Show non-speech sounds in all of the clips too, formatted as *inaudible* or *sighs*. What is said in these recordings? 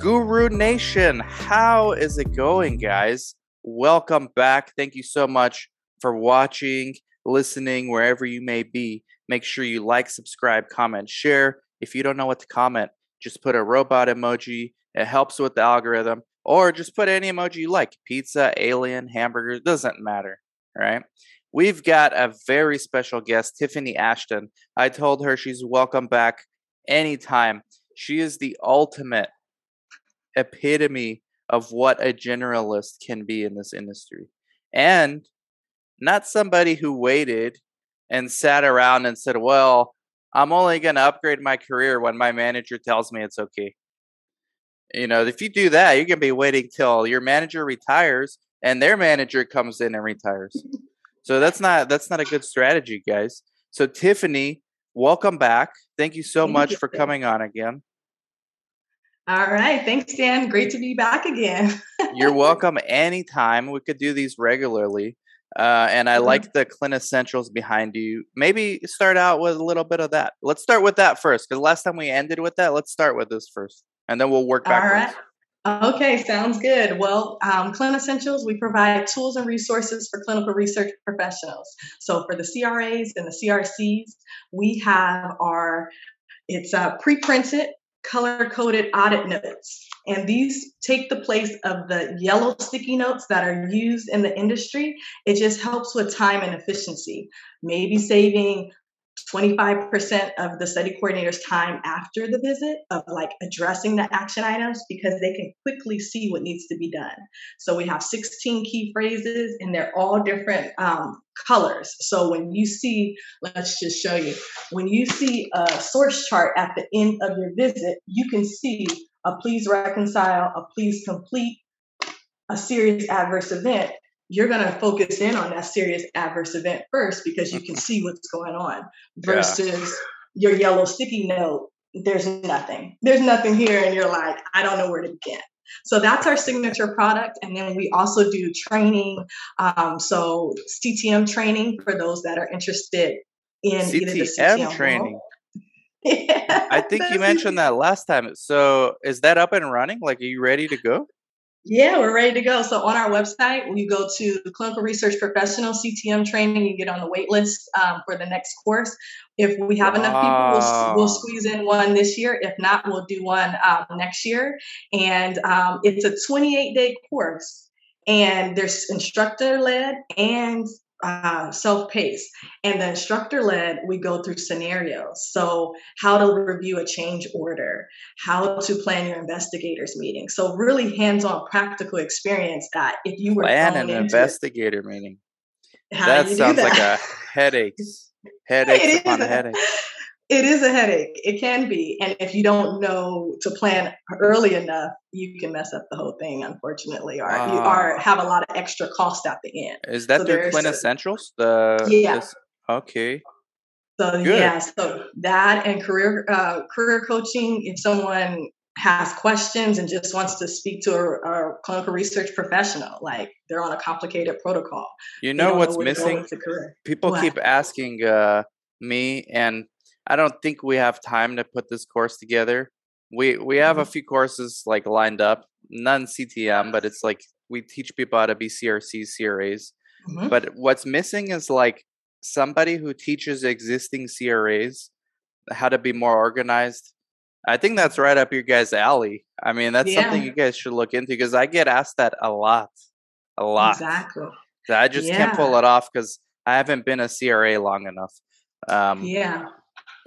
Guru Nation, how is it going, guys? Welcome back. Thank you so much for watching, listening, wherever you may be. Make sure you like, subscribe, comment, share. If you don't know what to comment, just put a robot emoji. It helps with the algorithm. Or just put any emoji you like pizza, alien, hamburger, doesn't matter. All right. We've got a very special guest, Tiffany Ashton. I told her she's welcome back anytime. She is the ultimate epitome of what a generalist can be in this industry. And not somebody who waited and sat around and said, Well, I'm only going to upgrade my career when my manager tells me it's okay. You know, if you do that, you're going to be waiting till your manager retires and their manager comes in and retires. so that's not that's not a good strategy, guys. So Tiffany, welcome back. Thank you so Thank much you. for coming on again. All right. Thanks, Dan. Great to be back again. *laughs* You're welcome anytime. We could do these regularly. Uh, and I mm-hmm. like the Clin Essentials behind you. Maybe start out with a little bit of that. Let's start with that first, because last time we ended with that. Let's start with this first, and then we'll work backwards. All right. Okay, sounds good. Well, um, Clin Essentials, we provide tools and resources for clinical research professionals. So for the CRAs and the CRCs, we have our it's uh, pre-printed color coded audit notes. And these take the place of the yellow sticky notes that are used in the industry. It just helps with time and efficiency, maybe saving 25% of the study coordinator's time after the visit of like addressing the action items because they can quickly see what needs to be done. So we have 16 key phrases and they're all different um, colors. So when you see, let's just show you, when you see a source chart at the end of your visit, you can see a please reconcile, a please complete, a serious adverse event you're going to focus in on that serious adverse event first because you can see what's going on versus yeah. your yellow sticky note there's nothing there's nothing here and you're like i don't know where to begin so that's our signature product and then we also do training um, so ctm training for those that are interested in CTM either the CTM training yeah, *laughs* I think you mentioned that last time. So is that up and running? Like, are you ready to go? Yeah, we're ready to go. So on our website, when you go to the clinical research professional CTM training, you get on the wait list um, for the next course. If we have wow. enough people, we'll, we'll, squeeze in one this year. If not, we'll do one um, next year. And um, it's a 28 day course, and there's instructor led and uh, self-paced. And the instructor led we go through scenarios. So how to review a change order how to plan your investigators meeting. So really hands-on practical experience that if you were plan an investigator it, meeting. How that do you sounds do that? like a *laughs* headaches, headaches upon headaches. It is a headache. It can be, and if you don't know to plan early enough, you can mess up the whole thing, unfortunately, or you Ah, are have a lot of extra cost at the end. is So that through there's a, Clin Essentials? The yeah. this okay, So good. yeah, so that and career uh, career coaching. If someone has questions and just wants to speak to a, a clinical research professional, like they're on a complicated protocol, You know know what's go missing? People What? keep asking uh, me, and I don't think we have time to put this course together. We we have a hmm few courses like lined up, none CTM, but it's like we teach people how to be CRCs, CRAs. hmm But what's missing is like somebody who teaches existing CRAs how to be more organized. I think that's right up your guys' alley. I mean, that's something you guys should look into because I get asked that a lot, a lot. exactly. So I just can't pull it off because I haven't been a CRA long enough. Um, yeah,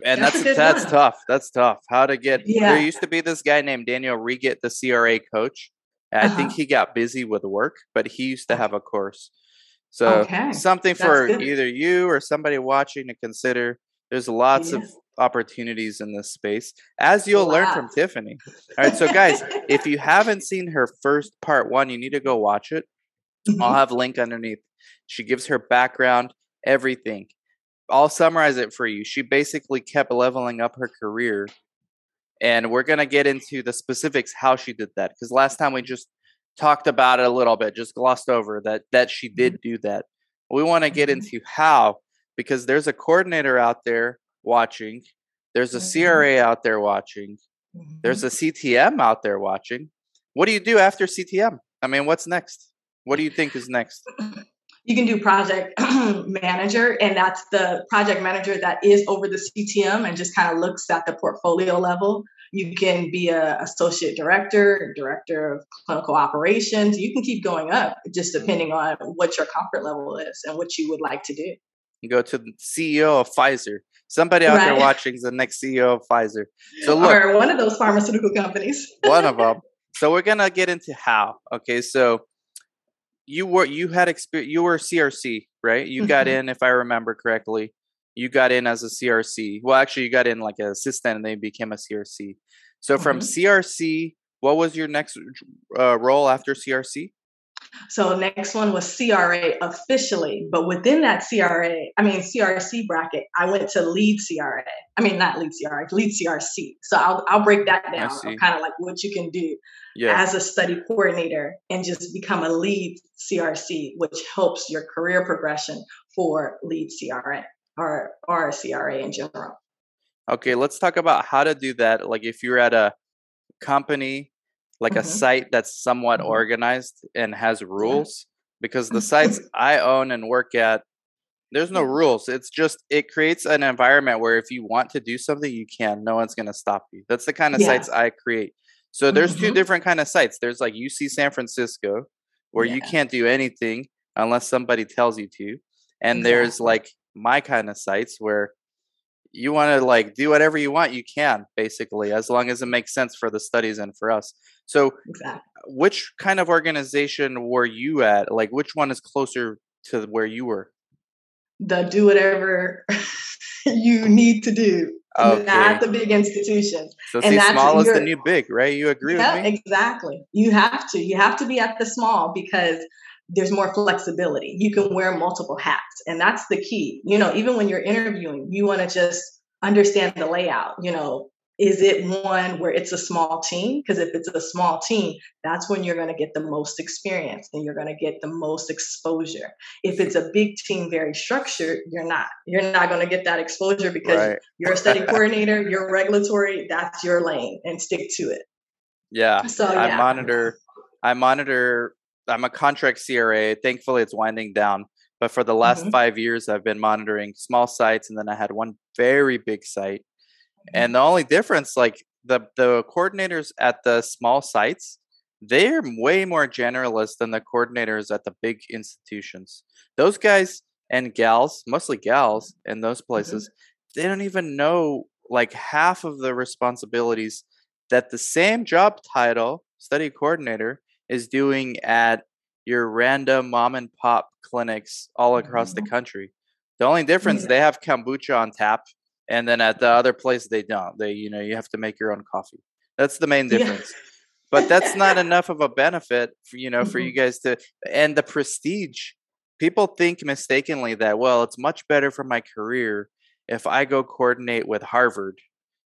and that's that's that's tough. That's tough. How to get there used to be this guy named Daniel Reget, the CRA coach. I Uh think he got busy with work, but he used to have a course. So Okay, something that's for good. either you or somebody watching to consider. There's lots of opportunities in this space, as you'll learn from Tiffany. All right, so guys, if you *laughs* haven't seen her first part one, you need to go watch it. I'll hmm have link underneath. She gives her background, everything. I'll summarize it for you. She basically kept leveling up her career, and we're gonna get into the specifics how she did that. Because last time we just talked about it a little bit, just glossed over that that she did do that. We want to get hmm into how because there's a coordinator out there watching. There's a hmm CRA out there watching. There's a CTM out there watching. What do you do after CTM? I mean, what's next? What do you think is next? You can do project *clears throat* manager, and that's the project manager that is over the CTM and just kind of looks at the portfolio level. You can be a associate director, director of clinical operations. You can keep going up, just Mm. depending on what your comfort level is and what you would like to do. You go to the CEO of Pfizer. Somebody out there *laughs* watching is the next CEO of Pfizer. So look, or one of those pharmaceutical companies. one of *laughs* them. So we're gonna get into how. Okay, so you were you had experience. You were CRC, right? You got Mhm. in, if I remember correctly. You got in as a CRC. Well, actually, you got in like an assistant, and then you became a CRC. So from Mhm. CRC, what was your next uh, role after CRC? So next one was CRA officially, but within that CRA, I mean CRC bracket, I went to lead CRA. I mean not lead CRA, lead CRC. So I'll I'll break that down kind of like what you can do Yeah. as a study coordinator and just become a lead CRC, which helps your career progression for lead CRA or or CRA in general. Okay, let's talk about how to do that. Like if you're at a company, like a hmm site that's somewhat hmm organized and has Yeah. rules, because the sites *laughs* I own and work at, there's no rules. It's just it creates an environment where if you want to do something, you can. No one's gonna stop you. That's the kind of yeah. sites I create. So there's two hmm different kind of sites. There's like UC San Francisco, where you can't do anything unless somebody tells you to, and there's like my kind of sites where you want to like do whatever you want you can basically as long as it makes sense for the studies and for us so Exactly. which kind of organization were you at like which one is closer to where you were The do whatever *laughs* you need to do, okay not the big institution so And see that's small is the new big right you agree with Yeah, me exactly. You have to. You have to be at the small because there's more flexibility. You can wear multiple hats, and that's the key. You know, even when you're interviewing, you want to just understand the layout. You know, is it one where it's a small team? Because if it's a small team, that's when you're going to get the most experience and you're going to get the most exposure. If it's a big team, very structured, you're not. You're not going to get that exposure because right you're a study *laughs* coordinator, you're regulatory, that's your lane, and stick to it. yeah So i monitor i monitor i'm a contract cra thankfully it's winding down but for the last hmm five years i've been monitoring small sites and then i had one very big site. Hmm And the only difference, like the the coordinators at the small sites, they're way more generalist than the coordinators at the big institutions. Those guys and gals, mostly gals in those hmm places, they don't even know like half of the responsibilities that the same job title, study coordinator, is doing at your random mom and pop clinics all across the Mhm. country. The only difference Yeah. they have kombucha on tap, and then at the other place they don't. They you know you have to make your own coffee. That's the main Yeah. difference. But that's not *laughs* enough of a benefit for you know for Mhm. you guys to and the prestige. People think mistakenly that well it's much better for my career if I go coordinate with Harvard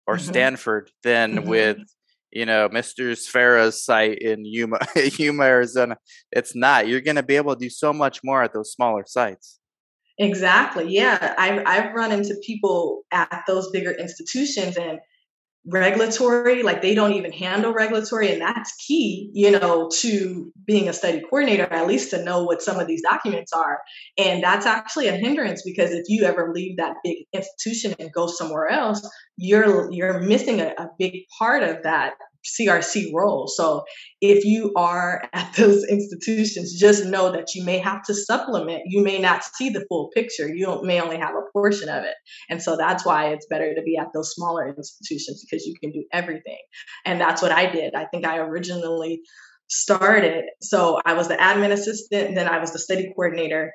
or Mhm. Stanford than Mhm. with you know Mr. Sfera's site in Yuma, *laughs* Yuma, Arizona. It's not. You're going to be able to do so much more at those smaller sites. Exactly. Yeah. I've I've run into people at those bigger institutions and regulatory, like they don't even handle regulatory. And that's key, you know, to being a study coordinator, at least to know what some of these documents are. And that's actually a hindrance because if you ever leave that big institution and go somewhere else, you're you're missing a, a big part of that CRC role. So if you are at *laughs* those institutions, just know that you may have to supplement. You may not see the full picture. You may only have a portion of it. And so that's why it's better to be at those smaller institutions because you can do everything. And that's what I did. I think I originally started. So I was the admin assistant, then I was the study coordinator.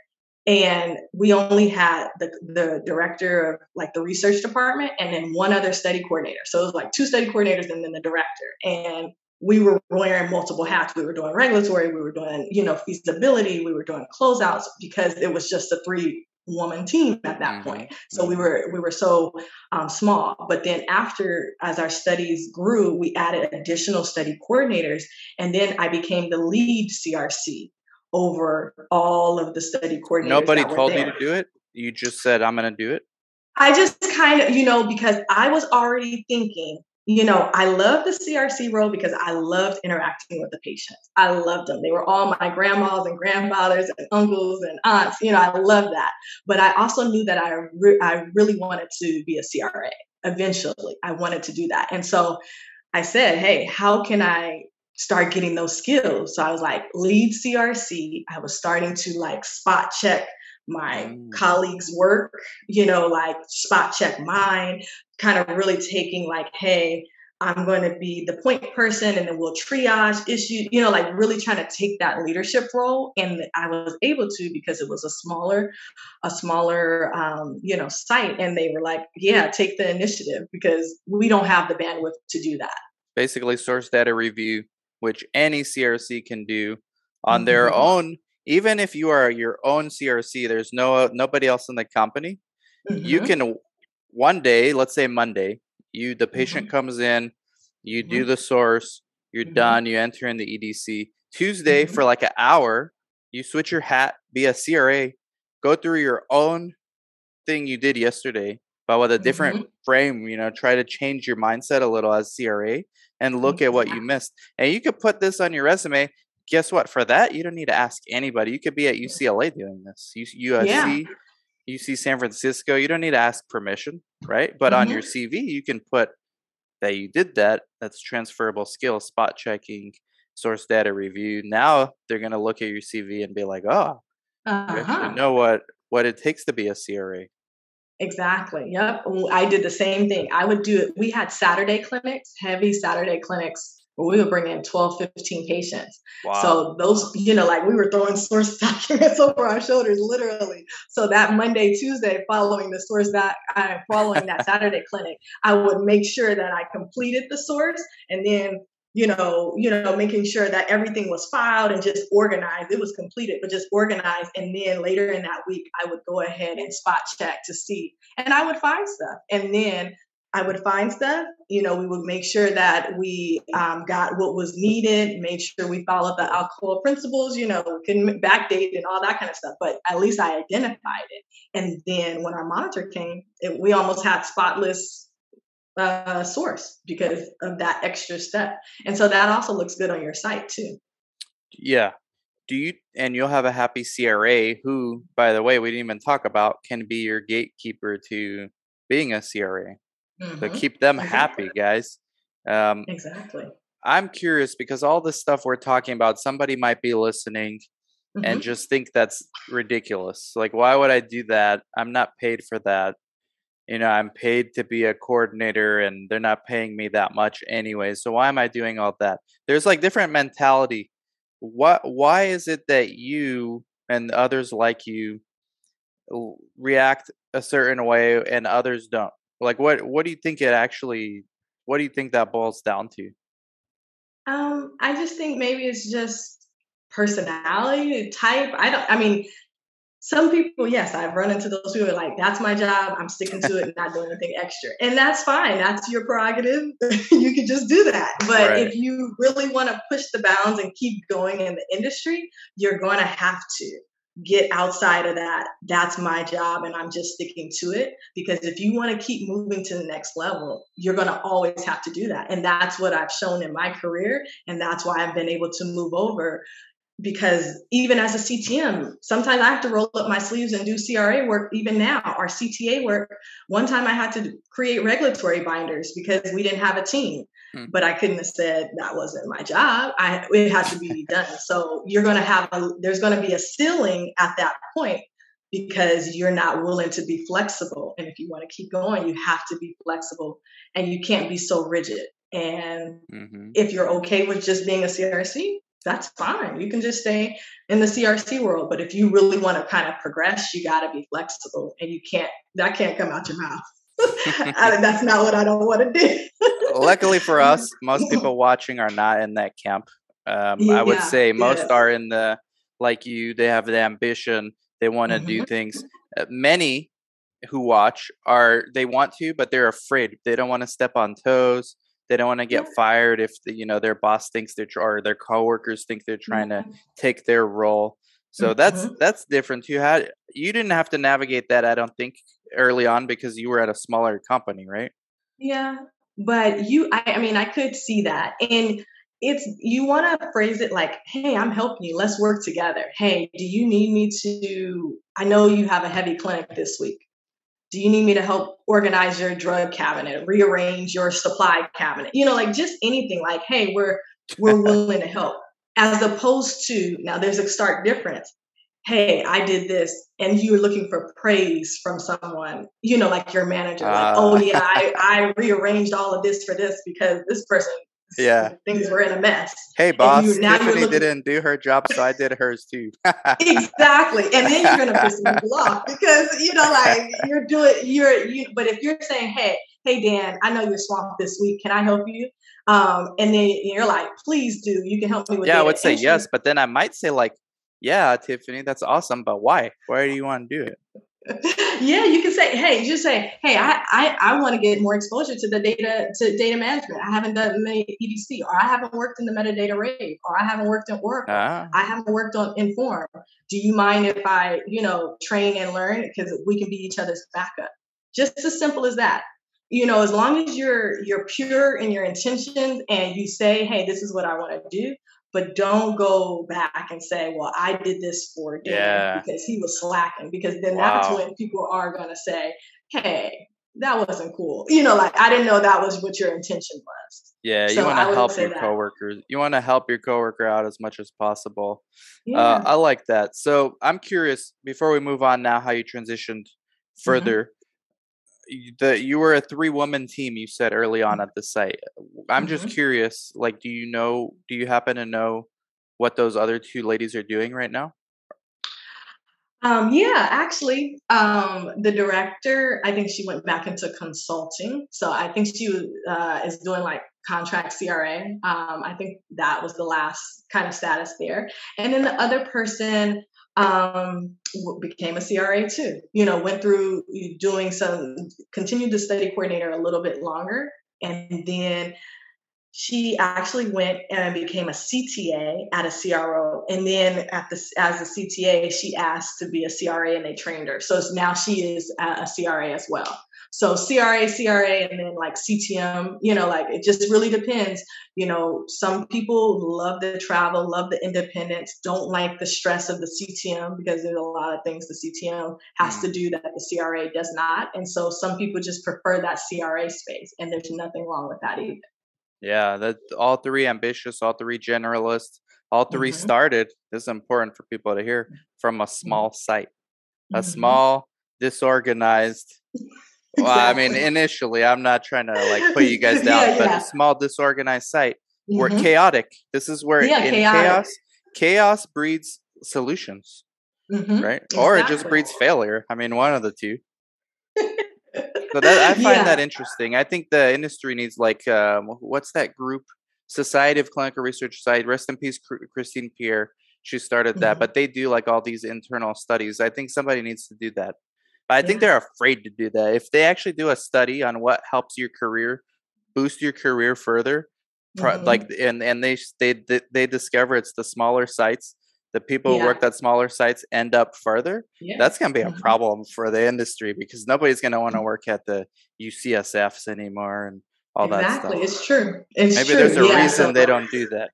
And we only had the, the director of like the research department and then one other study coordinator. So it was like two study coordinators and then the director. And we were wearing multiple hats. We were doing regulatory, we were doing, you know, feasibility, we were doing closeouts because it was just a three woman team at that Mhm, point. So we mhm. were we were so um, small. But then after, as our studies grew, we added additional study coordinators, and then I became the lead CRC over all of the study coordinators. Nobody told you there. to do it. You just said I'm going to do it. I just kind of, you know, because I was already thinking, you know, I love the CRC role because I loved interacting with the patients. I loved them. They were all my grandmas and grandfathers and uncles and aunts. You know, I love that. But I also knew that I, re- I really wanted to be a CRA eventually. I wanted to do that. And so I said, hey, how can I start getting those skills? So I was like, lead CRC. I was starting to like spot check my Mm. colleagues' work, you know, like spot check mine, kind of really taking like, hey, I'm going to be the point person and then we'll triage issues, you know, like really trying to take that leadership role. And I was able to because it was a smaller, a smaller, um, you know, site. And they were like, yeah, take the initiative because we don't have the bandwidth to do that. Basically, source data review, which any CRC can do on their Mhm. own. Even if you are your own CRC, there's no nobody else in the company. You Mhm. can one day, let's say Monday, you the patient Mhm. comes in, you do Mhm. the source, you're Mhm. done, you enter in the EDC. Tuesday Mhm. for like an hour, you switch your hat, be a CRA, go through your own thing you did yesterday, but with a different frame, you know, try to change your mindset a little as CRA and look at what you missed. And you could put this on your resume. Guess what? For that, you don't need to ask anybody. You could be at UCLA doing this. U- Yeah. USC, UC San Francisco. You don't need to ask permission, right? But on your. CV, you can put that you did that. That's transferable skill, spot checking, source data review. Now they're going to look at your CV and be like, oh, you Uh-huh. know what what it takes to be a CRA. Exactly. Yep. I did the same thing. I would do it. We had Saturday clinics, heavy Saturday clinics, where we would bring in 12, 15 patients. Wow. So those, you know, like we were throwing source *laughs* documents over our shoulders, literally. So that Monday, Tuesday, following the source that uh, following that *laughs* Saturday clinic, I would make sure that I completed the source and then you know, you know, making sure that everything was filed and just organized. It was completed, but just organized. And then later in that week, I would go ahead and spot check to see, and I would find stuff. And then I would find stuff. You know, we would make sure that we um, got what was needed, made sure we followed the ALCOA principles. You know, couldn't backdate and all that kind of stuff. But at least I identified it. And then when our monitor came, it, we almost had spotless uh, source because of that extra step. And so that also looks good on your site too. Yeah. Do you and you'll have a happy CRA who, by the way, we didn't even talk about can be your gatekeeper to being a CRA. So Mhm. keep them Exactly. happy, guys. Um, Exactly. I'm curious because all this stuff we're talking about, somebody might be listening and Mhm. just think that's ridiculous. Like, why would I do that? I'm not paid for that. You know, I'm paid to be a coordinator and they're not paying me that much anyway. So why am I doing all that? There's like different mentality what why is it that you and others like you react a certain way and others don't? Like what what do you think it actually what do you think that boils down to? Um, I just think maybe it's just personality type. I don't I mean, some people, yes, I've run into those people like, that's my job. I'm sticking to it and not doing anything extra. And that's fine. That's your prerogative. *laughs* you can just do that. But right. if you really want to push the bounds and keep going in the industry, you're going to have to get outside of that. That's my job and I'm just sticking to it. Because if you want to keep moving to the next level, you're going to always have to do that. And that's what I've shown in my career. And that's why I've been able to move over because even as a CTM, sometimes I have to roll up my sleeves and do CRA work. Even now, our CTA work. One time I had to create regulatory binders because we didn't have a team, hmm. but I couldn't have said that wasn't my job. I it had to be *laughs* done. So you're going to have a, there's going to be a ceiling at that point because you're not willing to be flexible. And if you want to keep going, you have to be flexible, and you can't be so rigid. And mm-hmm. if you're okay with just being a CRC, that's fine. You can just stay in the CRC world. But if you really want to kind of progress, you got to be flexible and you can't, that can't come out your mouth. *laughs* I, that's not what I don't want to do. Luckily for *laughs* us, most people watching are not in that camp. Um, yeah, I would say most yeah. are in the, like you, they have the ambition, they want to mm-hmm. do things. Uh, many who watch are, they want to, but they're afraid. They don't want to step on toes they don't want to get fired if the, you know their boss thinks they're or their coworkers think they're trying to mm-hmm. take their role. So mm-hmm. that's that's different. You had you didn't have to navigate that, I don't think, early on because you were at a smaller company, right? Yeah, but you, I, I mean, I could see that, and it's you want to phrase it like, "Hey, I'm helping you. Let's work together. Hey, do you need me to? I know you have a heavy clinic this week do you need me to help organize your drug cabinet rearrange your supply cabinet? You know like just anything like hey we're we're *laughs* willing to help. As opposed to now there's a stark difference. Hey i did this and you're looking for praise from someone you know like your manager like uh. oh yeah *laughs* I, I rearranged all of this for this because this person yeah. *laughs* Things were in a mess. Hey boss you, tiffany looking... didn't do her job so i did hers too. *laughs* Exactly. And then you're gonna piss people *laughs* off because you know like you're doing you're you but if you're saying hey hey dan i know you're swamped this week. Can i help you? Um and then you're like please do. You can help me with yeah i would say yes but then i might say like yeah tiffany that's awesome but why? Why do you want to do it yeah, you can say, hey, just say, hey, I I, I want to get more exposure to the data to data management. I haven't done many EDC, or I haven't worked in the Medidata Rave, or I haven't worked in Oracle. Ah. I haven't worked on Inform. Do you mind if I, you know, train and learn because we can be each other's backup? Just as simple as that. You know, as long as you're you're pure in your intentions and you say, hey, this is what I want to do, but don't go back and say, well, I did this for Dan yeah. because he was slacking, because then wow. that's when people are going to say, hey, that wasn't cool. You know, like I didn't know that was what your intention was. Yeah, so you want to help your that. coworkers. You want to help your coworker out as much as possible. Uh, yeah. Uh, I like that. So I'm curious before we move on now, how you transitioned mm-hmm. further the you were a three woman team you said early on at the site i'm mm-hmm. just curious like do you know do you happen to know what those other two ladies are doing right now um, yeah, actually, um, the director, I think she went back into consulting. So I think she uh, is doing like contract CRA. Um, I think that was the last kind of status there. And then the other person, um, became a CRA too. You know, went through doing some, continued the study coordinator a little bit longer, and then she actually went and became a CTA at a CRO, and then at the as a CTA, she asked to be a CRA, and they trained her. So now she is a CRA as well. So CRA, CRA, and then like CTM, you know, like it just really depends. You know, some people love the travel, love the independence, don't like the stress of the CTM because there's a lot of things the CTM has to mm. do that the CRA does not. And so some people just prefer that CRA space, and there's nothing wrong with that either. Yeah, that all three ambitious, all three generalists, all 3 mm-hmm. started. This is important for people to hear from a mm-hmm. small site, a mm-hmm. small, disorganized Exactly. Well, I mean, initially, I'm not trying to like put you guys *laughs* down, yeah, but yeah. a small disorganized site. Mm-hmm. We're chaotic. This is where yeah, in chaotic. chaos chaos breeds solutions, Mhm. right? Or it just breeds failure. I mean, one of the two. *laughs* So that I find that interesting. I think the industry needs like um, what's that group? Society of Clinical Research Society. Rest in peace, Christine Pierre. She started that, Mhm. but they do like all these internal studies. I think somebody needs to do that. But I think they're afraid to do that. If they actually do a study on what helps your career, boost your career further, Mhm. like and and they they they discover it's the smaller sites. The people who Yeah. worked at smaller sites end up further Yeah. that's going to be a Mhm. problem for the industry because nobody's going to want to work at the UCSFs anymore and all that exactly. stuff. It's true. It's Maybe true. there's a yeah, reason so- they don't do that.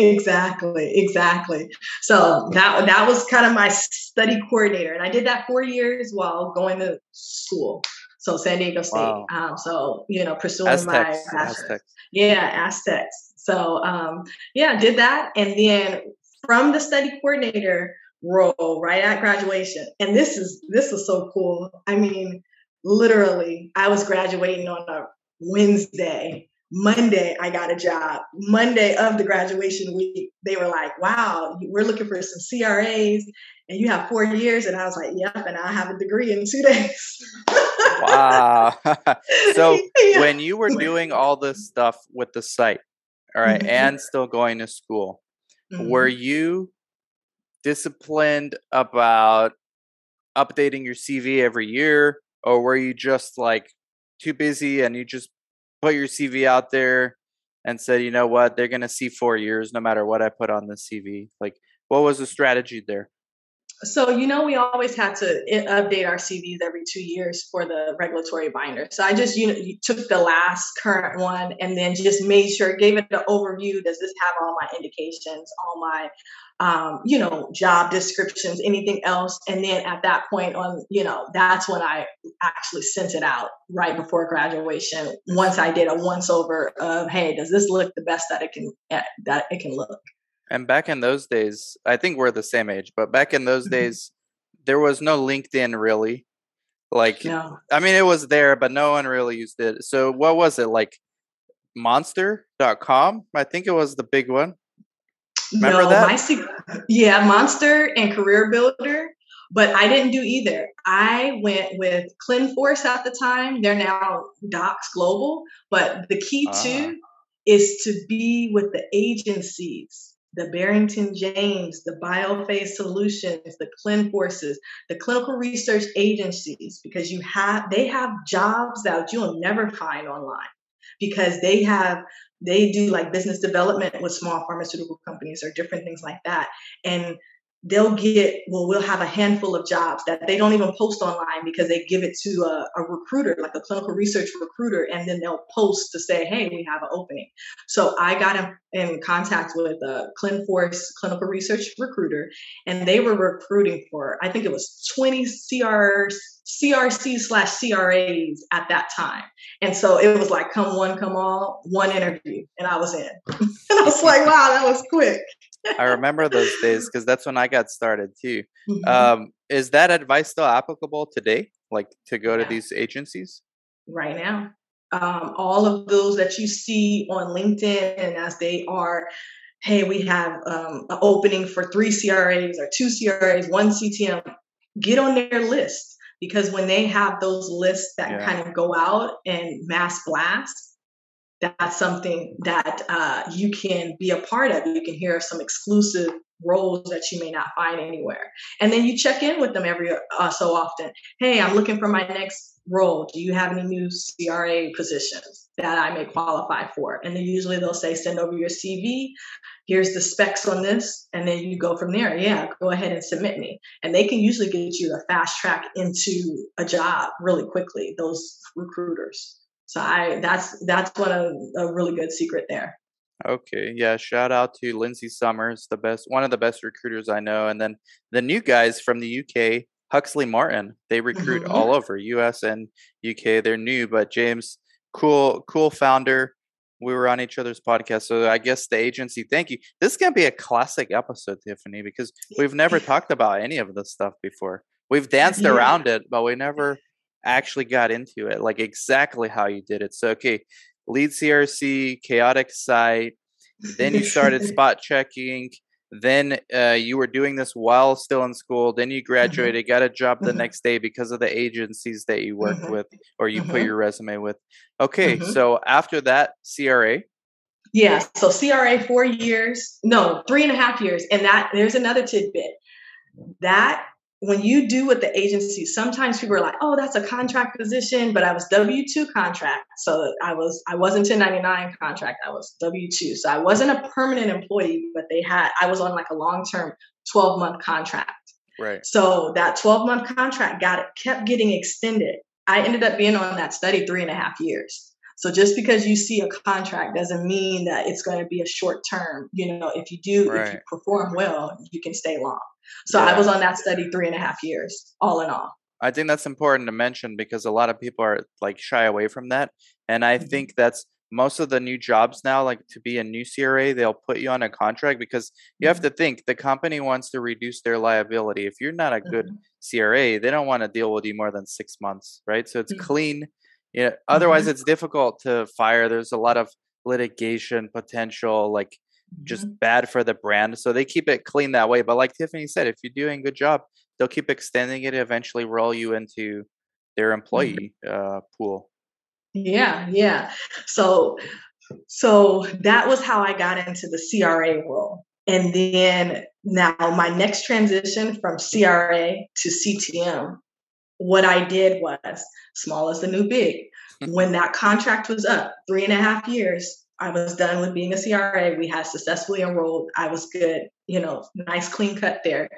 Exactly, exactly. So that that was kind of my study coordinator, and I did that four years while going to school. So San Diego State. Wow. Um, so you know, pursuing my Aztecs, bachelor's. Aztecs. Yeah, Aztecs. So um, yeah, did that, and then from the study coordinator role right at graduation, and this is this is so cool. I mean, literally, I was graduating on a Wednesday. Monday, I got a job. Monday of the graduation week, they were like, "Wow, we're looking for some CRAs, and you have four years." And I was like, "Yep," and I have a degree in two *laughs* days. Wow. *laughs* so *laughs* Yeah. when you were doing all this stuff with the site, all right, Mhm. and still going to school, were Mhm. you disciplined about updating your CV every year, or were you just like too busy and you just put your CV out there and said, you know what, they're gonna see four years no matter what I put on the CV? Like, what was the strategy there? So you know, we always had to update our CVs every two years for the regulatory binder. So I just you know took the last current one and then just made sure gave it the overview. Does this have all my indications, all my um, you know job descriptions, anything else? And then at that point on you know that's when I actually sent it out right before graduation. Once I did a once over of hey, does this look the best that it can eh, that it can look? And back in those days, I think we're the same age, but back in those Mhm. days, there was no LinkedIn really. Like, No. I mean, it was there, but no one really used it. So, what was it like? Monster.com? I think it was the big one. Remember no, that? My yeah, Monster and Career Builder, but I didn't do either. I went with ClinForce at the time. They're now Docs Global, but the key Ah. too is to be with the agencies, the Barrington James, the Biophase Solutions, the ClinForces, the clinical research agencies, because you have they have jobs that you'll never find online because they have they do like business development with small pharmaceutical companies or different things like that. And they'll get well we'll have a handful of jobs that they don't even post online because they give it to a, a recruiter like a clinical research recruiter and then they'll post to say hey we have an opening. So i got in, in contact with a clinforce clinical research recruiter and they were recruiting for i think it was 20 CRs, crc slash cras at that time. And so it was like come one come all one interview and i was in. *laughs* And i was like wow that was quick I remember those days because that's when I got started too. Mhm. Um, is that advice still applicable today? Like to go to Yeah. these agencies? right now. Um, all of those that you see on LinkedIn, and as they are, hey, we have um, an opening for three CRAs or two CRAs, one CTM, get on their list because when they have those lists that Yeah. kind of go out and mass blast, that's something that uh, you can be a part of. You can hear some exclusive roles that you may not find anywhere. And then you check in with them every uh, so often. Hey, I'm looking for my next role. Do you have any new CRA positions that I may qualify for? And then usually they'll say, send over your CV. Here's the specs on this. And then you go from there. Yeah, go ahead and submit me. And they can usually get you a fast track into a job really quickly, those recruiters. So I that's that's what of a really good secret there. Okay, yeah. Shout out to Lindsay Summers, the best, one of the best recruiters I know, and then the new guys from the UK, Huxley Martin. They recruit Mhm. all over US and UK. They're new, but James, cool, cool founder. We were on each other's podcast, so I guess the agency. Thank you. This is gonna be a classic episode, Tiffany, because we've never *laughs* talked about any of this stuff before. We've danced Yeah. around it, but we never actually got into it, like exactly how you did it. So, okay, lead CRC, chaotic site. Then you started *laughs* spot checking. then uh, you were doing this while still in school then you Mm-hmm. graduated got a job the Mhm. next day because of the agencies that you worked Mhm. with or you put Mhm. your resume with okay Mhm. so after that cra Yeah, so CRA four years, no, three and a half years. And that there's another tidbit. That when you do with the agency, sometimes people are like, oh, that's a contract position, but I was W two contract. So I was I wasn't 1099 contract, I was W two. So I wasn't a permanent employee, but they had I was on like a long-term 12 month contract. right So that 12 month contract got it kept getting extended. I ended up being on that study three and a half years. So just because you see a contract doesn't mean that it's going to be a short term. You know, if you do, if you perform well, you can stay long. So I was on that study three and a half years, all in all. I think that's important to mention because a lot of people are like shy away from that. And I Mhm. think that's most of the new jobs now, like to be a new CRA, they'll put you on a contract because you have to think the company wants to reduce their liability. If you're not a good Mhm. CRA, they don't want to deal with you more than six months, right? So it's Mhm. clean. Yeah. Otherwise, Mhm. it's difficult to fire. There's a lot of litigation potential, like just Mhm. bad for the brand. So they keep it clean that way. But like Tiffany said, if you're doing a good job, they'll keep extending it. Eventually, roll you into their Mhm. employee uh, pool. Yeah, yeah. So so that was how I got into the CRA role. And then now my next transition from CRA to CTM, what I did was small as the new big. When that contract was up, three and a half years, I was done with being a CRA. We had successfully enrolled. I was good, you know, nice clean cut there.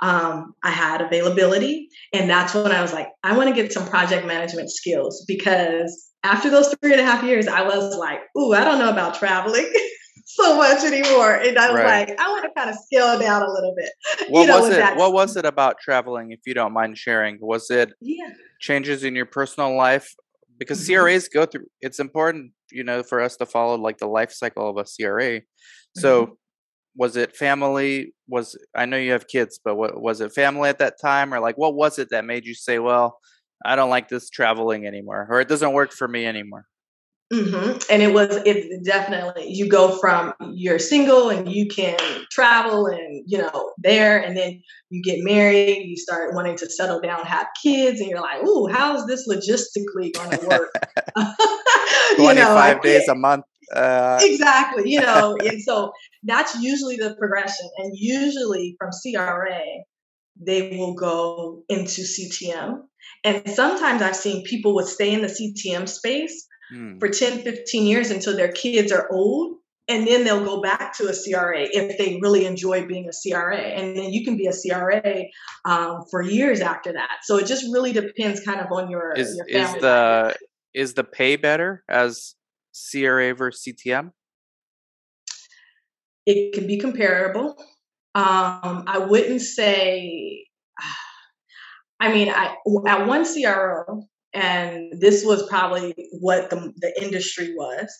Um, I had availability. And that's when I was like, I want to get some project management skills because after those three and a half years, I was like, ooh, I don't know about traveling *laughs* so much anymore. And I was Right. like, I want to kind of scale down a little bit. *laughs* What know, was it? that- What was it about traveling? If you don't mind sharing, was it Yeah. changes in your personal life? Because Mhm. CRAs go through. It's important, you know, for us to follow like the life cycle of a CRA. So, Mm-hmm. was it family? Was I know you have kids, but what was it family at that time, or like what was it that made you say, "Well, I don't like this traveling anymore," or "It doesn't work for me anymore"? hmm And it was it definitely you go from you're single and you can travel and you know there and then you get married, you start wanting to settle down, have kids, and you're like, ooh, how's this logistically going to work? *laughs* *laughs* You know, Twenty-five days a month. Uh, exactly you know *laughs* and so that's usually the progression and usually from cra they will go into ctm and sometimes i've seen people would stay in the ctm space hmm, for 10 15 years until their kids are old and then they'll go back to a cra if they really enjoy being a cra and then you can be a cra um, for years after that so it just really depends kind of on your, is your is family the is the pay better as CRA versus CTM? it can be comparable. Um, I wouldn't say. *sighs* I mean, I at one CRO, and this was probably what the the industry was,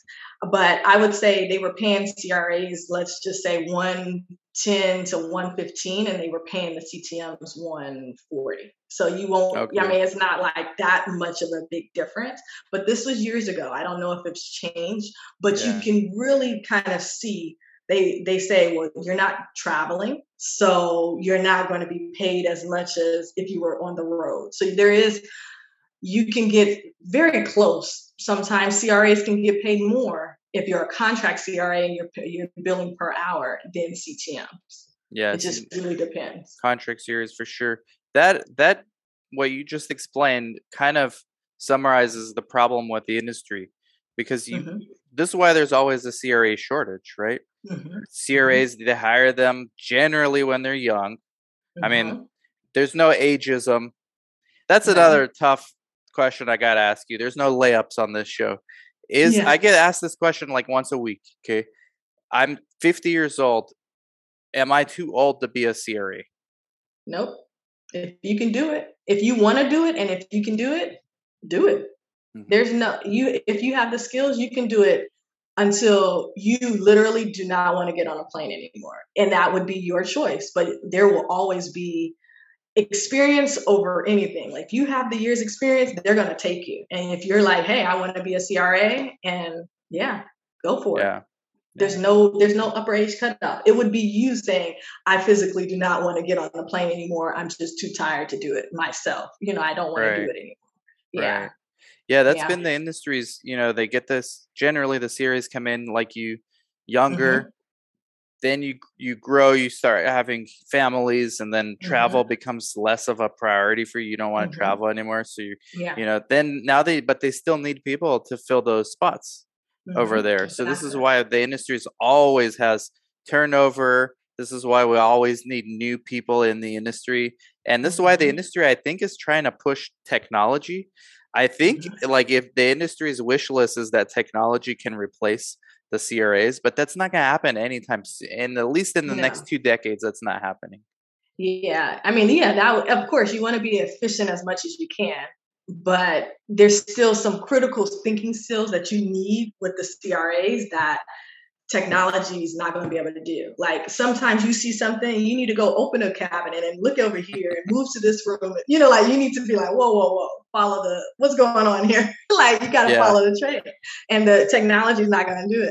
but I would say they were paying CRAs, let's just say one ten to one fifteen, and they were paying the CTMs one forty. So you won't. okay. I mean, it's not like that much of a big difference. But this was years ago. I don't know if it's changed, but Yeah. you can really kind of see they they say well you're not traveling so you're not going to be paid as much as if you were on the road so there is you can get very close sometimes cras can get paid more if you're a contract cra and you're you're billing per hour than ctms Yeah, it just really depends contract CRAs for sure. That that what you just explained kind of summarizes the problem with the industry because you Mhm, this is why there's always a CRA shortage, right? mhm, CRAs they hire them generally when they're young. I mean, mhm. there's no ageism. That's No. another tough question I got to ask you. There's no layups on this show. Is Yeah. I get asked this question like once a week, okay? I'm 50 years old. Am I too old to be a CRA? nope if you can do it if you want to do it and if you can do it do it Mhm. there's no you if you have the skills you can do it until you literally do not want to get on a plane anymore and that would be your choice but there will always be experience over anything like you have the years experience they're going to take you and if you're like hey i want to be a cra and yeah go for it Yeah. There's no there's no upper age cutoff. It would be you saying, I physically do not want to get on the plane anymore. I'm just too tired to do it myself. You know, I don't want right. to do it anymore. Yeah. Right. Yeah, that's yeah. been the industries, you know, they get this generally the CRAs come in like you younger, mm-hmm. Then you you grow, you start having families and then travel mm-hmm. becomes less of a priority for you. You don't want to mm-hmm. travel anymore. So you yeah. you know, then now they but they still need people to fill those spots over mm-hmm. there. So this is why the industry always has turnover. This is why we always need new people in the industry. And this is why the mm-hmm. industry I think is trying to push technology I think mm-hmm. like if the industry's wish list is that technology can replace the CRAs, but that's not going to happen anytime soon. at least in the no. next two decades, that's not happening. Yeah, I mean, yeah, that of course you want to be efficient as much as you can, but there's still some critical thinking skills that you need with the CRAs that technology is not going to be able to do. Like sometimes you see something, you need to go open a cabinet and look over here and move to this room. You know, like you need to be like, whoa, whoa, whoa, follow the what's going on here. *laughs* like you got to yeah. follow the trend, and the technology is not going to do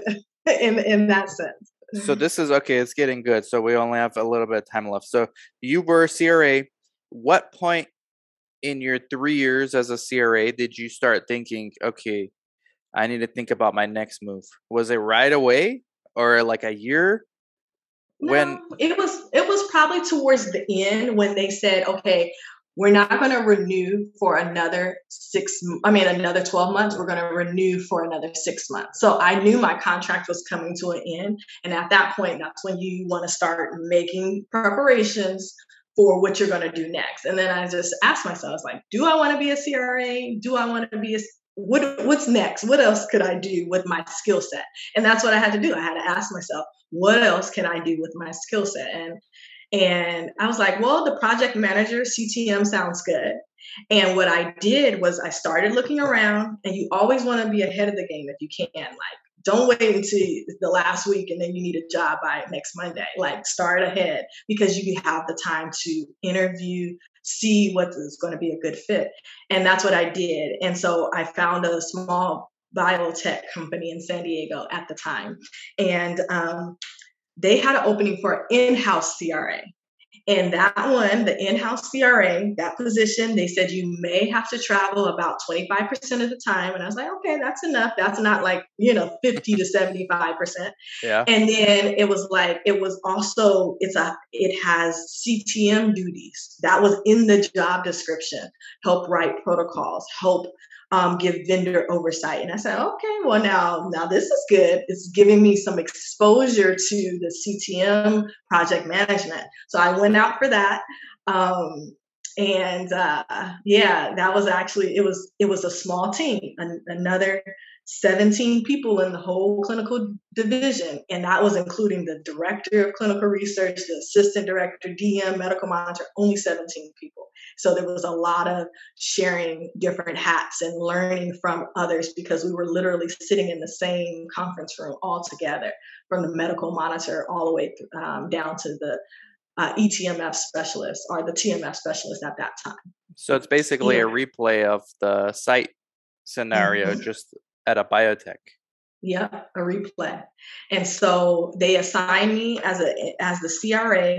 it *laughs* in in that sense. So this is okay. It's getting good. So we only have a little bit of time left. So you were CRA. What point in your three years as a CRA did you start thinking, okay, I need to think about my next move? Was it right away or like a year? No, when it was it was probably towards the end when they said, okay, we're not going to renew for another six i mean another 12 months we're going to renew for another six months so i knew my contract was coming to an end and at that point that's when you want to start making preparations for what you're going to do next and then i just asked myself i was like do i want to be a cra do i want to be a what what's next? What else could I do with my skill set? And that's what I had to do. I had to ask myself, what else can I do with my skill set? And and I was like, well, the project manager CTM sounds good. And what I did was I started looking around, and you always want to be ahead of the game if you can. Like, don't wait until the last week and then you need a job by next Monday. Like, start ahead because you have the time to interview, see what is going to be a good fit. And that's what I did. And so I found a small biotech company in San Diego at the time. And um, they had an opening for in-house CRA. And that one, the in-house CRA, that position, they said you may have to travel about 25% of the time. And I was like, okay, that's enough. That's not like, you know, 50 to 75%. Yeah. And then it was like, it was also, it's a, it has CTM duties. That was in the job description. Help write protocols, help um, give vendor oversight. And I said, okay, well now, now this is good. It's giving me some exposure to the CTM project management. So I went out for that. Um, and uh, yeah, that was actually it was it was a small team, an, another 17 people in the whole clinical division, and that was including the director of clinical research, the assistant director, DM, medical monitor, only 17 people. So there was a lot of sharing different hats and learning from others because we were literally sitting in the same conference room all together, from the medical monitor all the way um, down to the uh, ETMF specialist or the TMF specialist at that time. So it's basically yeah. a replay of the site scenario, mm-hmm. just at a biotech. Yeah, a replay. And so they assigned me as a as the CRA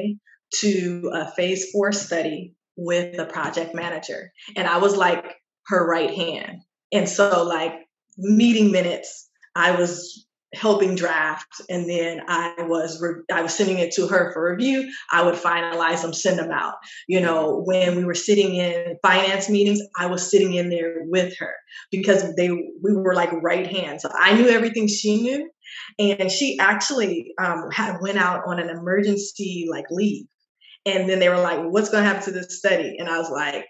to a phase four study with the project manager. And I was like her right hand. And so like meeting minutes, I was helping draft and then i was re- i was sending it to her for review. I would finalize them send them out. You know when we were sitting in finance meetings i was sitting in there with her because they we were like right hands. So i knew everything she knew and she actually um, had went out on an emergency like leave. And then they were like what's going to happen to this study? And i was like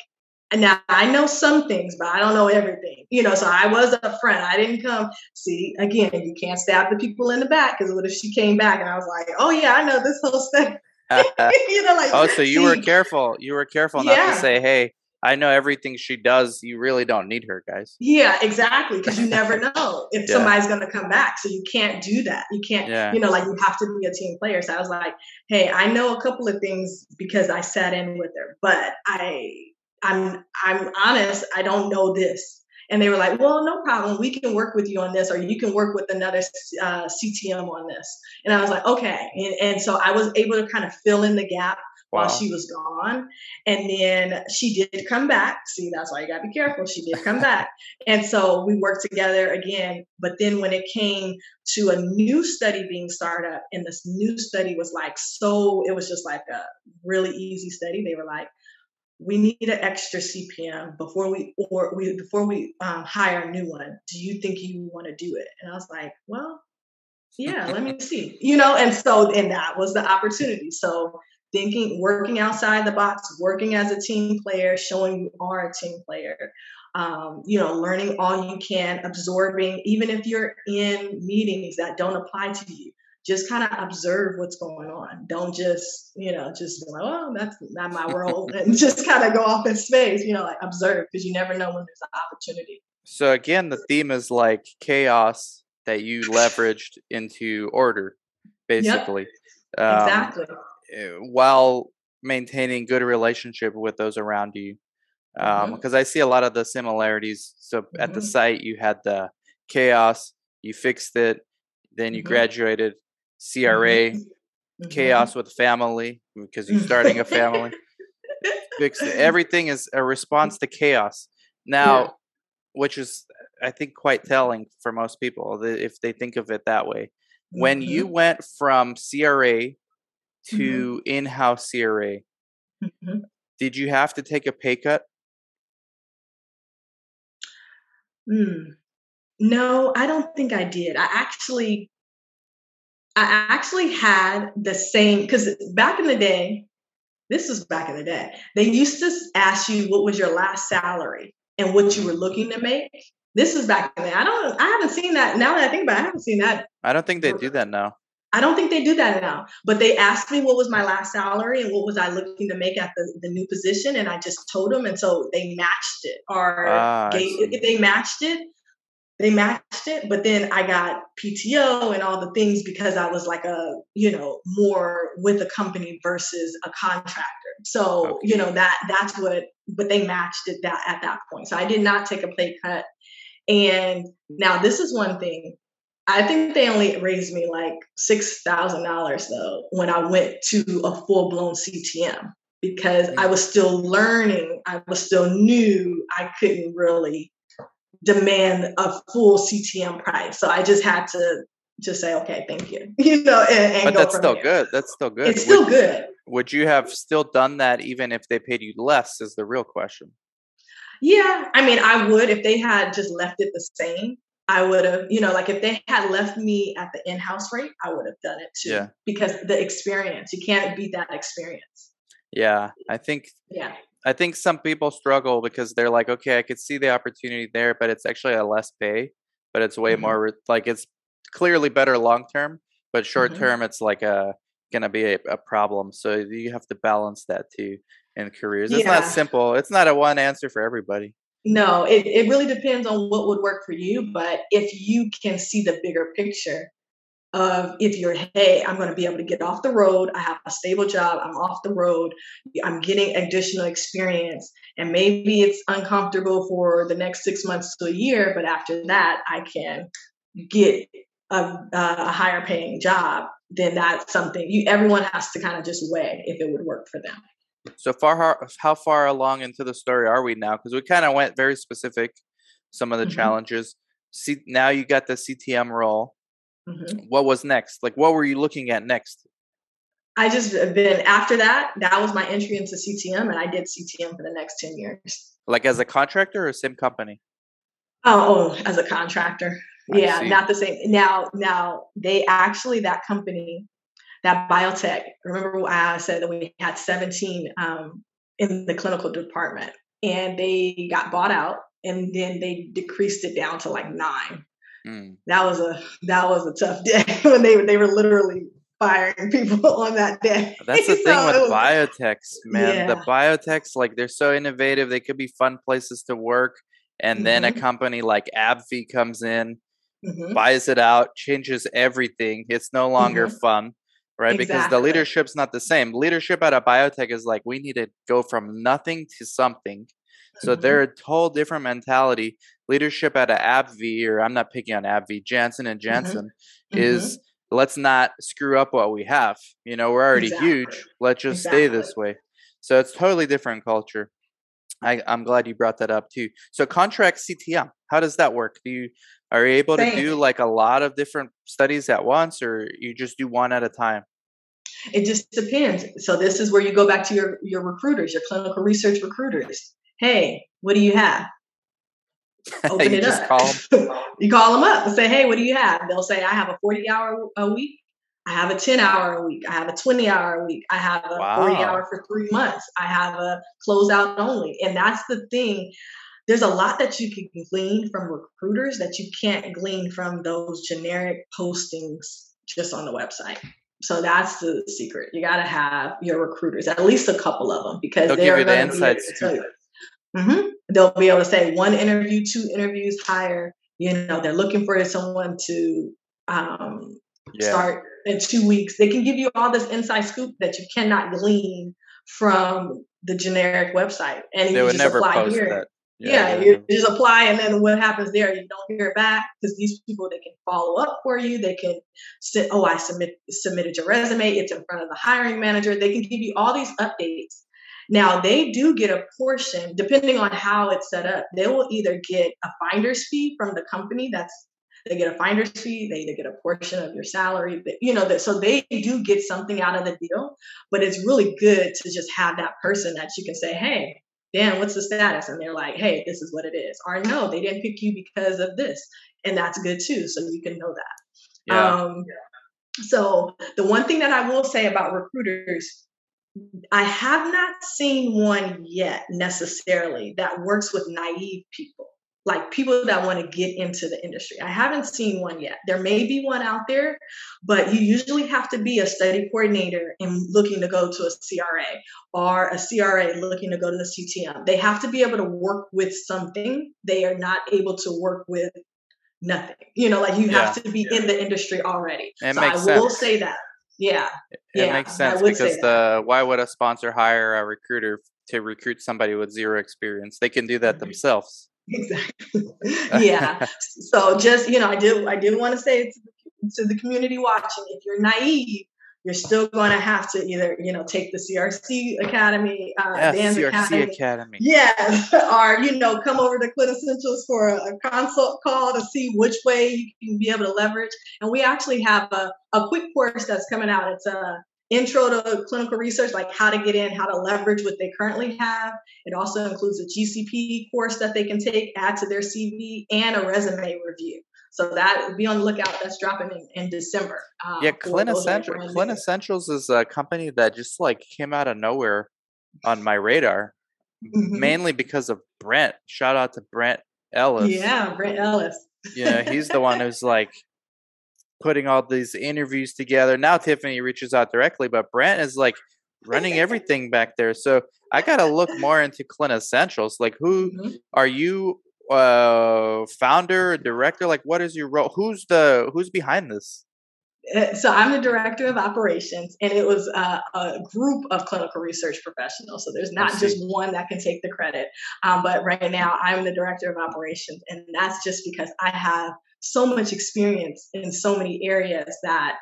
and now I know some things, but I don't know everything. You know, so I was a friend. I didn't come. See, again, you can't stab the people in the back because what if she came back and I was like, oh yeah, I know this whole stuff. *laughs* *laughs* you know, like oh, so you see, were careful. You were careful not to say, hey, I know everything she does. You really don't need her, guys. Yeah, exactly. Because you never *laughs* know if yeah. somebody's going to come back. So you can't do that. You can't, yeah. you know, like you have to be a team player. So I was like, hey, I know a couple of things because I sat in with her, but I I'm I'm honest, I don't know this. And they were like, well, no problem. We can work with you on this, or you can work with another uh, CTM on this. And I was like, okay. And, and so I was able to kind of fill in the gap Wow. while she was gone. And then she did come back. See, that's why you gotta be careful. She did come back. And so we worked together again. But then when it came to a new study being started up, and this new study was like so, it was just like a really easy study. They were like, we need an extra CPM before we or we before we um, hire a new one. Do you think you want to do it? And I was like, well, yeah, let me see. You know, and so and that was the opportunity. So thinking, working outside the box, working as a team player, showing you are a team player. Um, you know, learning all you can, absorbing, even if you're in meetings that don't apply to you, just kind of observe what's going on. Don't just, you know, just be like, oh, that's not my world, *laughs* and just kind of go off in space, you know, like observe because you never know when there's an opportunity. So again, the theme is like chaos that you leveraged into order, basically. Yep. Um, exactly. Eh, while maintaining good relationship with those around you because um, mm-hmm. I see a lot of the similarities. So mm-hmm. at the mm-hmm. site, you had the chaos, you fixed it, then you mm-hmm. graduated, CRA, mm-hmm. chaos with family because you're starting a family. *laughs* Everything is a response to chaos. Now, yeah. which is I think quite telling for most people if they think of it that way. When you went from CRA Mm-hmm. to mm-hmm. in-house CRA, mm-hmm. did you have to take a pay cut? Mm. No, I don't think I did. I actually, I actually had the same because back in the day, this was back in the day. They used to ask you what was your last salary and what you were looking to make. This is back in the day. I don't. I haven't seen that. Now that I think about, it, I haven't seen that. I don't think they do that now. I don't think they do that now. But they asked me what was my last salary and what was I looking to make at the, the new position, and I just told them, and so they matched it. Or ah, gave, they matched it, they matched it. But then I got PTO and all the things because I was like a you know more with a company versus a contractor. So okay. you know that that's what. But they matched it that at that point. So I did not take a pay cut. And now this is one thing I think they only raised me like six thousand dollars though when I went to a full blown CTM because I mm. was still learning. I was still new. I couldn't really demand a full CTM price, so I just had to just say, okay, thank you. *laughs* You know, and, and but that's still there. good. That's still good. It's still would, good. Would you have still done that even if they paid you less? Is the real question. Yeah, I mean, I would if they had just left it the same. I would have, you know, like if they had left me at the in-house rate, I would have done it too. Yeah. Because the experience, you can't beat that experience. Yeah, I think. Yeah. I think some people struggle because they're like, okay, I could see the opportunity there, but it's actually a less pay, but it's way mm-hmm. more like it's clearly better long term, but short mm-hmm. term mm-hmm. it's like a gonna be a, a, problem. So you have to balance that too in careers. It's yeah. not simple. It's not a one answer for everybody. No, it, it really depends on what would work for you. But if you can see the bigger picture of if you're, hey, I'm going to be able to get off the road, I have a stable job, I'm off the road, I'm getting additional experience, and maybe it's uncomfortable for the next six months to a year, but after that, I can get a, a higher paying job. Then that's something you everyone has to kind of just weigh if it would work for them. So far, how, how far along into the story are we now? Because we kind of went very specific, some of the mm-hmm. challenges. See, now you got the CTM role. Mm-hmm. What was next? Like, what were you looking at next? I just been after that. That was my entry into CTM, and I did CTM for the next ten years. Like as a contractor or same company? Oh, oh as a contractor. I yeah, see. not the same. Now, now they actually that company that biotech. Remember, I said that we had 17 um, in the clinical department, and they got bought out, and then they decreased it down to like nine. Mm. That was a that was a tough day *laughs* when they they were literally firing people *laughs* on that day. That's the *laughs* so thing with was, biotechs, man. Yeah. The biotechs, like they're so innovative. They could be fun places to work. And mm-hmm. then a mm-hmm. company like AbbVie comes in, mm-hmm. buys it out, changes everything. It's no longer mm-hmm. fun right? Exactly. Because the leadership's not the same. Leadership at a biotech is like we need to go from nothing to something. So mm-hmm. they're a whole different mentality. Leadership at a AbbVie, or I'm not picking on AbbVie, Janssen and mm-hmm. Janssen, mm-hmm. is let's not screw up what we have. You know, we're already exactly. huge. Let's just exactly. stay this way. So it's totally different culture. I, I'm glad you brought that up too. So contract CTM, how does that work? Do you are you able Same. to do like a lot of different studies at once, or you just do one at a time? It just depends. So this is where you go back to your your recruiters, your clinical research recruiters. Hey, what do you have? *laughs* Open it up. Call *laughs* you call them up and say, "Hey, what do you have?" They'll say, "I have a 40 hour a week. I have a 10 hour a week. I have a 20 hour a week. I have a wow. 40 hour for three months. I have a closeout only." And that's the thing. There's a lot that you can glean from recruiters that you can't glean from those generic postings just on the website. So that's the secret. You got to have your recruiters, at least a couple of them, because they'll they're going to be tell you. Mm-hmm. They'll be able to say one interview, two interviews, hire. You know, they're looking for someone to um, yeah. start in two weeks. They can give you all this inside scoop that you cannot glean from the generic website. And they you just apply here. That. Yeah, yeah, you just apply, and then what happens there? You don't hear back because these people they can follow up for you. They can say, "Oh, I submit submitted your resume. It's in front of the hiring manager." They can give you all these updates. Now they do get a portion, depending on how it's set up. They will either get a finder's fee from the company. That's they get a finder's fee. They either get a portion of your salary. but You know that so they do get something out of the deal. But it's really good to just have that person that you can say, "Hey." Dan, what's the status? And they're like, hey, this is what it is. Or no, they didn't pick you because of this. And that's good too. So you can know that. Yeah. Um, so the one thing that I will say about recruiters, I have not seen one yet necessarily that works with naive people like people that want to get into the industry. I haven't seen one yet. There may be one out there, but you usually have to be a study coordinator and looking to go to a CRA or a CRA looking to go to the CTM. They have to be able to work with something. They are not able to work with nothing. You know, like you yeah. have to be in the industry already. It so I sense. will say that. Yeah. It, yeah, makes sense because the why would a sponsor hire a recruiter to recruit somebody with zero experience? They can do that themselves. *laughs* Exactly. *laughs* yeah. so just you know, I did I did want to say to the, to the community watching, if you're naive, you're still going to have to either you know take the CRC Academy, uh, yes, CRC Academy, Academy, yeah, *laughs* or you know come over to Clin Essentials for a, a, consult call to see which way you can be able to leverage. And we actually have a, a quick course that's coming out. It's a intro to clinical research, like how to get in, how to leverage what they currently have. It also includes a GCP course that they can take, add to their CV, and a resume review. So that be on the lookout. That's dropping in, in December. Um, yeah, Clin Essentials. Is a company that just like came out of nowhere on my radar, mm-hmm. mainly because of Brent. Shout out to Brent Ellis. Yeah, Brent Ellis. yeah, he's the one who's like putting all these interviews together. Now Tiffany reaches out directly, but Brent is like running *laughs* everything back there. So I gotta look more into Clin Essentials. Like, who mm-hmm. are you? Uh, founder, director? Like, what is your role? Who's the who's behind this? Uh, so I'm the director of operations, and it was uh, a group of clinical research professionals. So there's not just one that can take the credit. Um, but right now, I'm the director of operations, and that's just because I have so much experience in so many areas that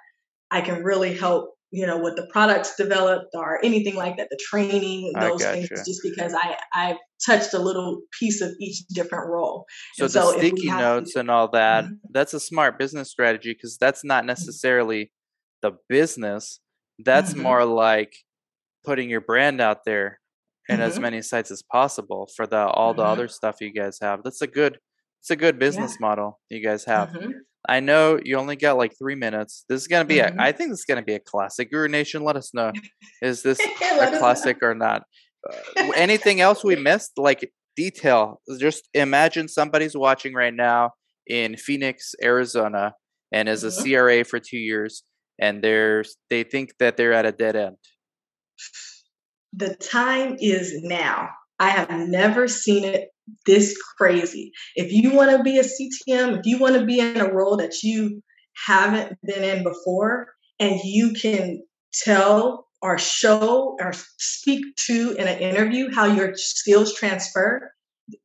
I can really help, you know, with the products developed or anything like that, the training, those things, just because I, I've touched a little piece of each different role. So and the so sticky notes to, and all that, mm-hmm. that's a smart business strategy because that's not mm-hmm. necessarily the business. That's mm-hmm. more like putting your brand out there in as mm-hmm. many sites as possible for the all the mm-hmm. other stuff you guys have. That's a good it's a good business yeah. model you guys have. I know you only got like three minutes. This is gonna be mm-hmm. a, I think this is gonna be a classic. Guru Nation, let us know. *laughs* Is this *laughs* a classic or not? Uh, anything else we missed? Like detail. Just imagine somebody's watching right now in Phoenix, Arizona, and is mm-hmm. a CRA for two years, and they're they think that they're at a dead end. The time is now. I have never seen it this crazy. If you want to be a CTM, if you want to be in a role that you haven't been in before, and you can tell or show or speak to in an interview how your skills transfer,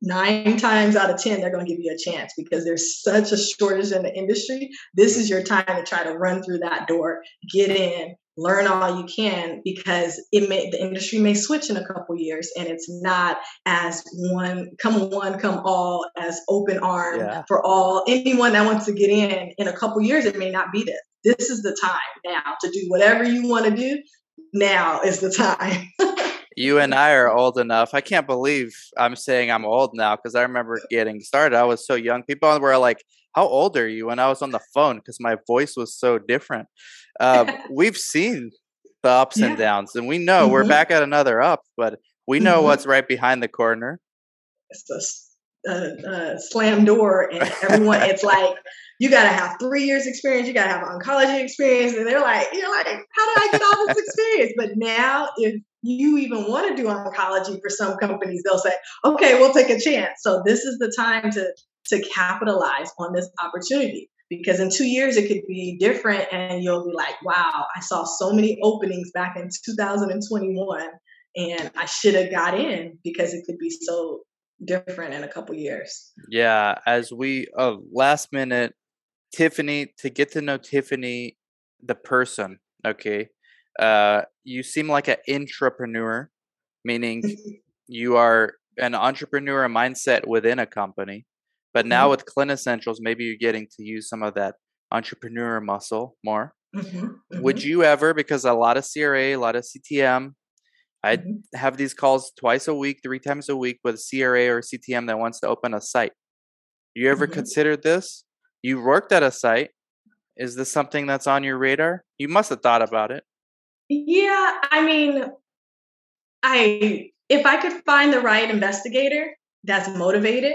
nine times out of 10, they're going to give you a chance because there's such a shortage in the industry. This is your time to try to run through that door, get in, learn all you can because it may the industry may switch in a couple years and it's not as one come one come all as open arm yeah. for all anyone that wants to get in in a couple years it may not be this this is the time now to do whatever you want to do now is the time *laughs* you and I are old enough. I can't believe I'm saying I'm old now because I remember getting started. I was so young. People were like, "How old are you?" When I was on the phone because my voice was so different. Uh, *laughs* we've seen the ups yeah. and downs, and we know mm-hmm. we're back at another up, but we know mm-hmm. what's right behind the corner. It's a, a, a slam door, and everyone. it's *laughs* like you got to have three years experience. You got to have oncology experience, and they're like, you're like, how did I get all this experience? But now, if you even want to do oncology for some companies, they'll say, okay, we'll take a chance. So this is the time to to capitalize on this opportunity. Because in two years it could be different and you'll be like wow i saw so many openings back in 2021 and i should have got in because it could be so different in a couple years. Yeah as we uh, last minute tiffany to get to know tiffany the person okay uh you seem like an entrepreneur meaning *laughs* you are an entrepreneur mindset within a company but now mm-hmm. with Clin Essentials, maybe you're getting to use some of that entrepreneur muscle more. Mm-hmm. Mm-hmm. Would you ever, because a lot of CRA, a lot of CTM, I mm-hmm. have these calls twice a week, three times a week with CRA or CTM that wants to open a site. You ever mm-hmm. considered this? You worked at a site. Is this something that's on your radar? You must have thought about it. Yeah, I mean, I if I could find the right investigator that's motivated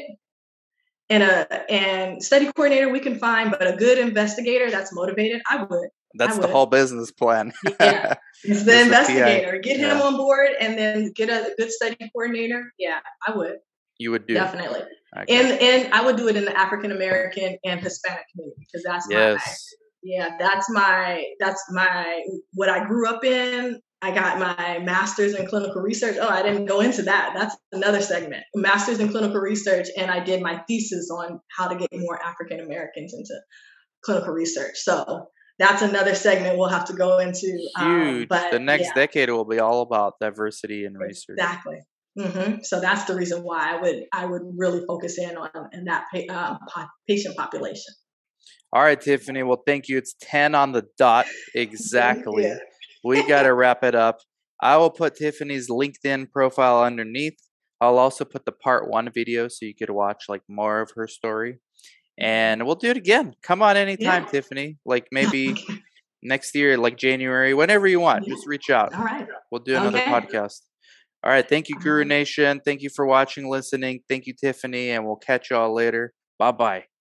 and a and study coordinator we can find, but a good investigator that's motivated, I would. That's I the whole business plan. *laughs* yeah, it's the *laughs* investigator. The get him on board, and then get a good study coordinator. Yeah, I would. You would do definitely, okay. and and I would do it in the African American and Hispanic community because that's yes. my yeah that's my that's my what I grew up in I got my master's in clinical research. Oh, I didn't go into that. That's another segment. Master's in clinical research, and I did my thesis on how to get more African Americans into clinical research. So that's another segment we'll have to go into. Um, Huge. Um, but the next yeah. decade will be all about diversity in research. Exactly. Mm-hmm. So that's the reason why I would I would really focus in on in that um, patient population. All right, Tiffany. Well, thank you. It's ten on the dot *laughs* exactly. yeah we got to wrap it up. I will put Tiffany's LinkedIn profile underneath. I'll also put the part one video so you could watch like more of her story. And we'll do it again. Come on anytime, yeah. Tiffany. Like *laughs* maybe next year, like January, whenever you want. Yeah. Just reach out. All right. We'll do another okay. podcast. All right. Thank you, Guru Nation. Thank you for watching, listening. Thank you, Tiffany. And we'll catch y'all later. Bye bye.